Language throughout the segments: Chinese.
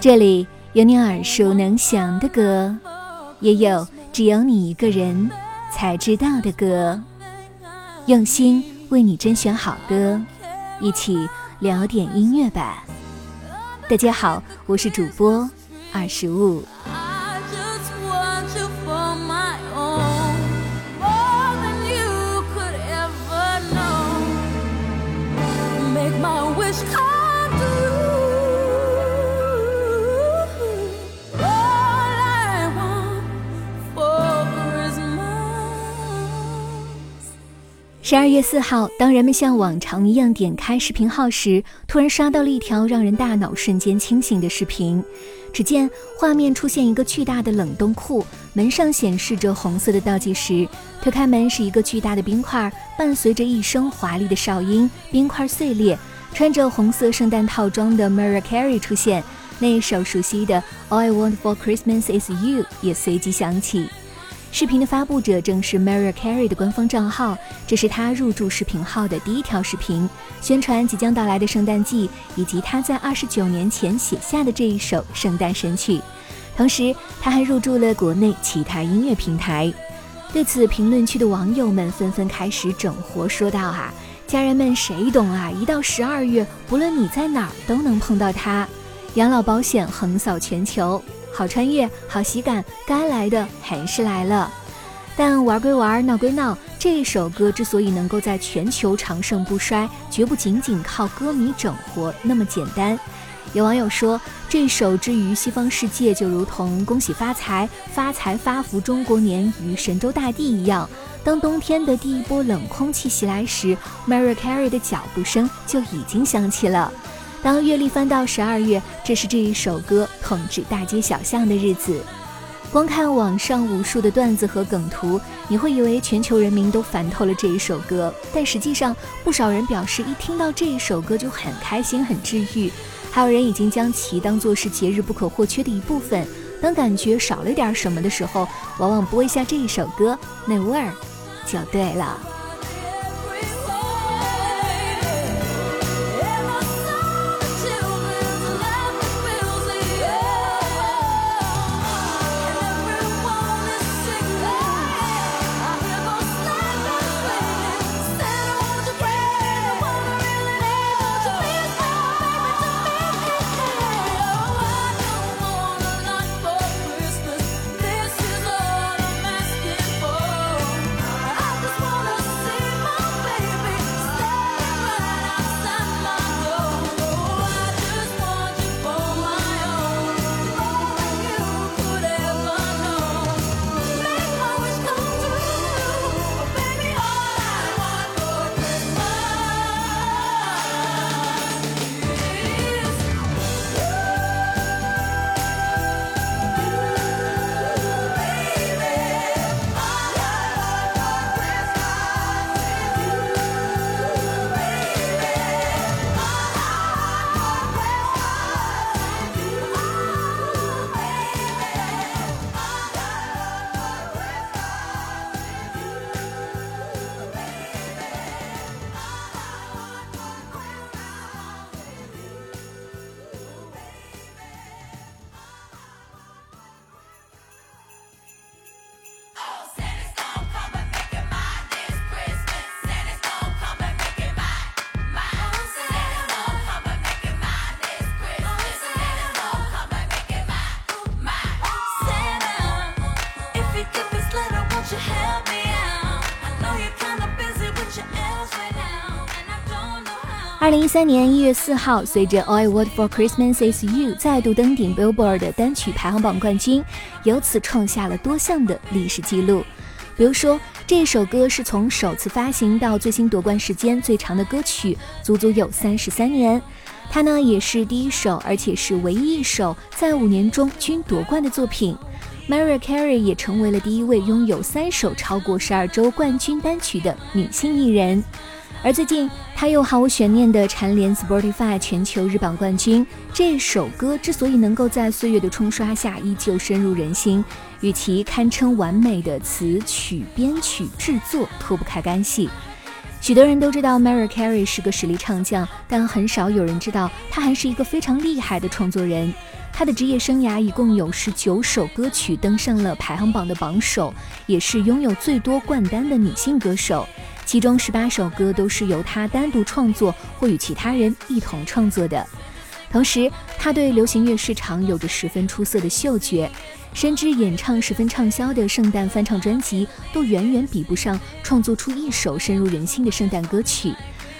这里有你耳熟能详的歌，也有只有你一个人才知道的歌。用心为你甄选好歌，一起聊点音乐吧。大家好，我是主播二十五。十二月四号，当人们像往常一样点开视频号时，突然刷到了一条让人大脑瞬间清醒的视频。只见画面出现一个巨大的冷冻库，门上显示着红色的倒计时。推开门是一个巨大的冰块，伴随着一声华丽的哨音，冰块碎裂。穿着红色圣诞套装的 Mariah Carey 出现，那一首熟悉的 All I Want for Christmas Is You 也随即响起。视频的发布者正是 Mariah Carey 的官方账号，这是她入驻视频号的第一条视频，宣传即将到来的圣诞季以及她在二十九年前写下的这一首圣诞神曲。同时，她还入驻了国内其他音乐平台。对此，评论区的网友们纷纷开始整活，说道：“啊，家人们谁懂啊？一到十二月，不论你在哪儿都能碰到它。养老保险横扫全球。”好穿越，好喜感，该来的还是来了。但玩归玩，闹归闹，这首歌之所以能够在全球长盛不衰，绝不仅仅靠歌迷整活那么简单。有网友说，这首之于西方世界，就如同恭喜发财、发财发福中国年于神州大地一样。当冬天的第一波冷空气袭来时，Mariah Carey 的脚步声就已经响起了。当月历翻到十二月，这是这一首歌统治大街小巷的日子。光看网上无数的段子和梗图，你会以为全球人民都烦透了这一首歌。但实际上，不少人表示一听到这一首歌就很开心、很治愈。还有人已经将其当作是节日不可或缺的一部分。当感觉少了点什么的时候，往往播一下这一首歌，那味儿就对了。二零一三年一月四号，随着《All I Want for Christmas Is You》再度登顶 Billboard 的单曲排行榜冠军，由此创下了多项的历史记录。比如说，这首歌是从首次发行到最新夺冠时间最长的歌曲，足足有三十三年。它呢，也是第一首，而且是唯一一首在五年中均夺冠的作品。Mariah Carey 也成为了第一位拥有三首超过十二周冠军单曲的女性艺人。而最近，他又毫无悬念地蝉联 Spotify 全球日榜冠军。这首歌之所以能够在岁月的冲刷下依旧深入人心，与其堪称完美的词曲编曲制作脱不开干系。许多人都知道 Mariah Carey 是个实力唱将，但很少有人知道她还是一个非常厉害的创作人。她的职业生涯一共有十九首歌曲登上了排行榜的榜首，也是拥有最多冠单的女性歌手。其中十八首歌都是由他单独创作或与其他人一同创作的。同时，他对流行乐市场有着十分出色的嗅觉。深知演唱十分畅销的圣诞翻唱专辑，都远远比不上创作出一首深入人心的圣诞歌曲。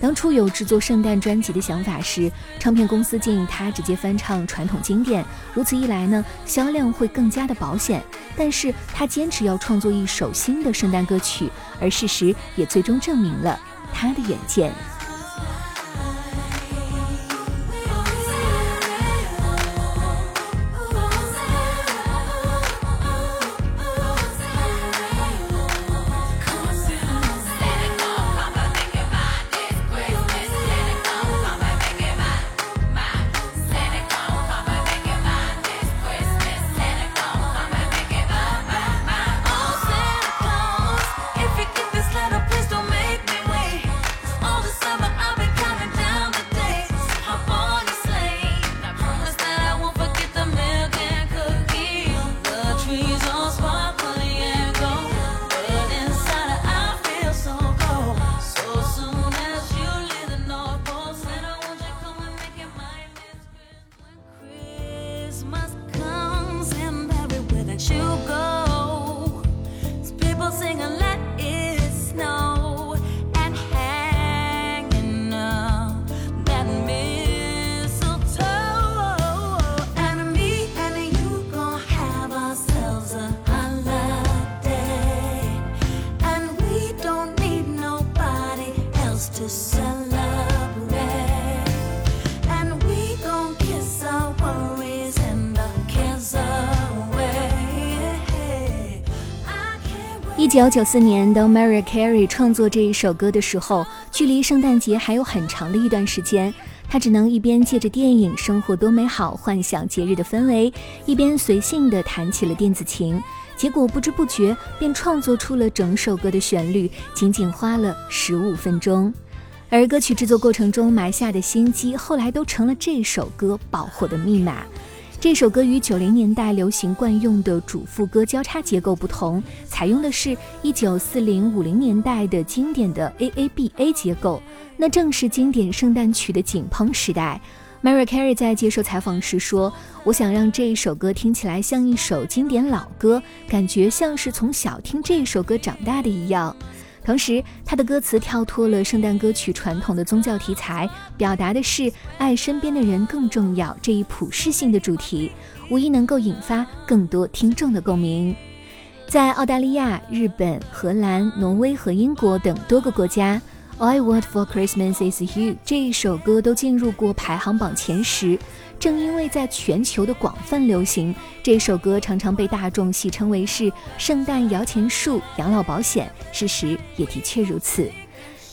当初有制作圣诞专辑的想法时，唱片公司建议他直接翻唱传统经典，如此一来呢，销量会更加的保险。但是他坚持要创作一首新的圣诞歌曲，而事实也最终证明了他的远见。一九九四年，当 Mary Carey 创作这一首歌的时候，距离圣诞节还有很长的一段时间。她只能一边借着电影《生活多美好》幻想节日的氛围，一边随性地弹起了电子琴。结果不知不觉便创作出了整首歌的旋律，仅仅花了十五分钟。而歌曲制作过程中埋下的心机，后来都成了这首歌爆火的密码。这首歌与九零年代流行惯用的主副歌交叉结构不同，采用的是一九四零五零年代的经典的 A A B A 结构，那正是经典圣诞曲的井喷时代。Mary Carey 在接受采访时说：“我想让这一首歌听起来像一首经典老歌，感觉像是从小听这首歌长大的一样。”同时，他的歌词跳脱了圣诞歌曲传统的宗教题材，表达的是爱身边的人更重要这一普世性的主题，无疑能够引发更多听众的共鸣。在澳大利亚、日本、荷兰、挪威和英国等多个国家。I Want for Christmas Is You 这一首歌都进入过排行榜前十。正因为在全球的广泛流行，这首歌常常被大众戏称为是圣诞摇钱树、养老保险。事实也的确如此。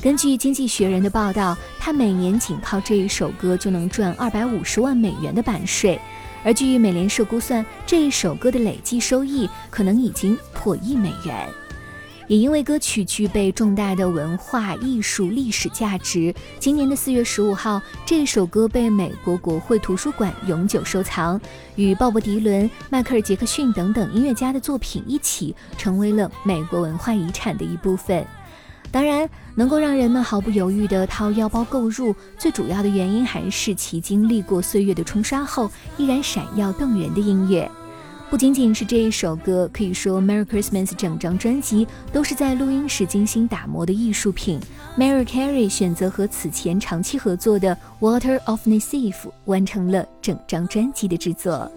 根据《经济学人》的报道，他每年仅靠这一首歌就能赚二百五十万美元的版税。而据美联社估算，这一首歌的累计收益可能已经破亿美元。也因为歌曲具备重大的文化艺术历史价值，今年的四月十五号，这首歌被美国国会图书馆永久收藏，与鲍勃迪伦、迈克尔杰克逊等等音乐家的作品一起，成为了美国文化遗产的一部分。当然，能够让人们毫不犹豫地掏腰包购入，最主要的原因还是其经历过岁月的冲刷后，依然闪耀动人的音乐。不仅仅是这一首歌，可以说《Merry Christmas》整张专辑都是在录音室精心打磨的艺术品。Mary Carey 选择和此前长期合作的 Water of Nisif 完成了整张专辑的制作。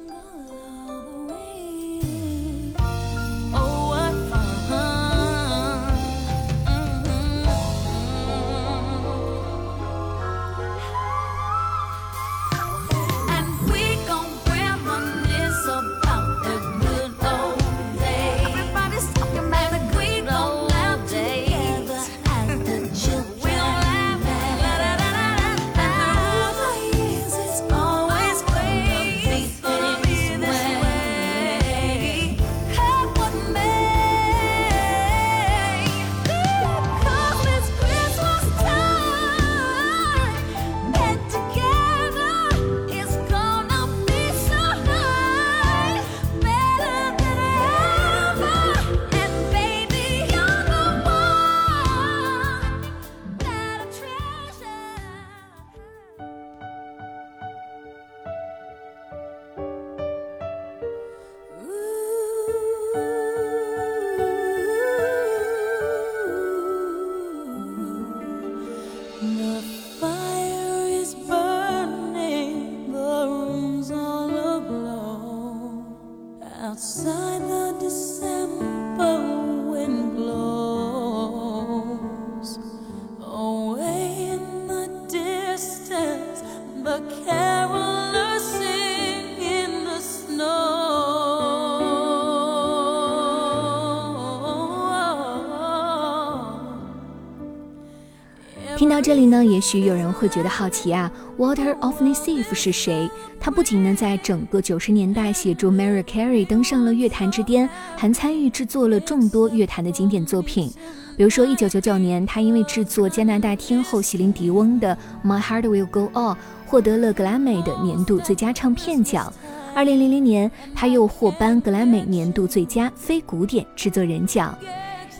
到这里呢，也许有人会觉得好奇啊，Water of Nassif 是谁？他不仅呢在整个九十年代协助 Mary Carey 登上了乐坛之巅，还参与制作了众多乐坛的经典作品。比如说，一九九九年，他因为制作加拿大天后席琳迪翁的《My Heart Will Go On》，获得了格莱美的年度最佳唱片奖。二零零零年，他又获颁格莱美年度最佳非古典制作人奖。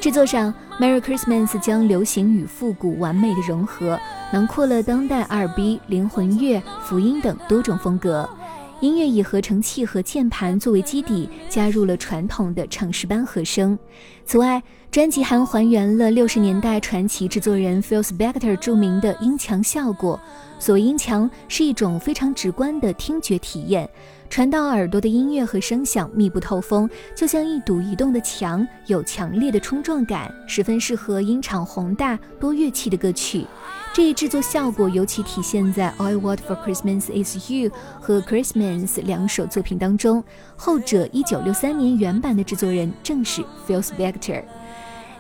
制作上，《Merry Christmas》将流行与复古完美的融合，囊括了当代 R&B、灵魂乐、福音等多种风格。音乐以合成器和键盘作为基底，加入了传统的唱诗班和声。此外，专辑还还原了六十年代传奇制作人 Phil Spector 著名的音墙效果。所谓音墙，是一种非常直观的听觉体验。传到耳朵的音乐和声响密不透风，就像一堵移动的墙，有强烈的冲撞感，十分适合音场宏大、多乐器的歌曲。这一制作效果尤其体现在《All I Want for Christmas Is You》和《Christmas》两首作品当中。后者1963年原版的制作人正是 Phil Spector。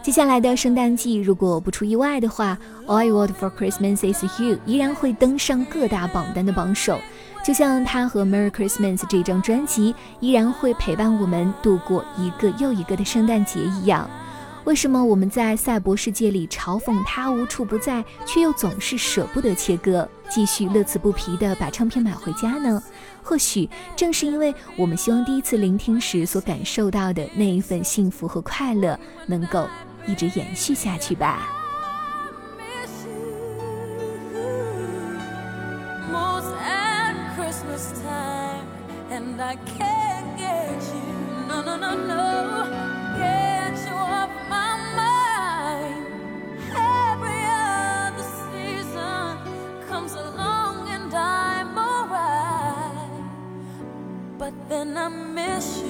接下来的圣诞季，如果不出意外的话，《All I Want for Christmas Is You》依然会登上各大榜单的榜首。就像他和《Merry Christmas》这张专辑依然会陪伴我们度过一个又一个的圣诞节一样，为什么我们在赛博世界里嘲讽他无处不在，却又总是舍不得切割，继续乐此不疲地把唱片买回家呢？或许正是因为我们希望第一次聆听时所感受到的那一份幸福和快乐，能够一直延续下去吧。Then I miss you.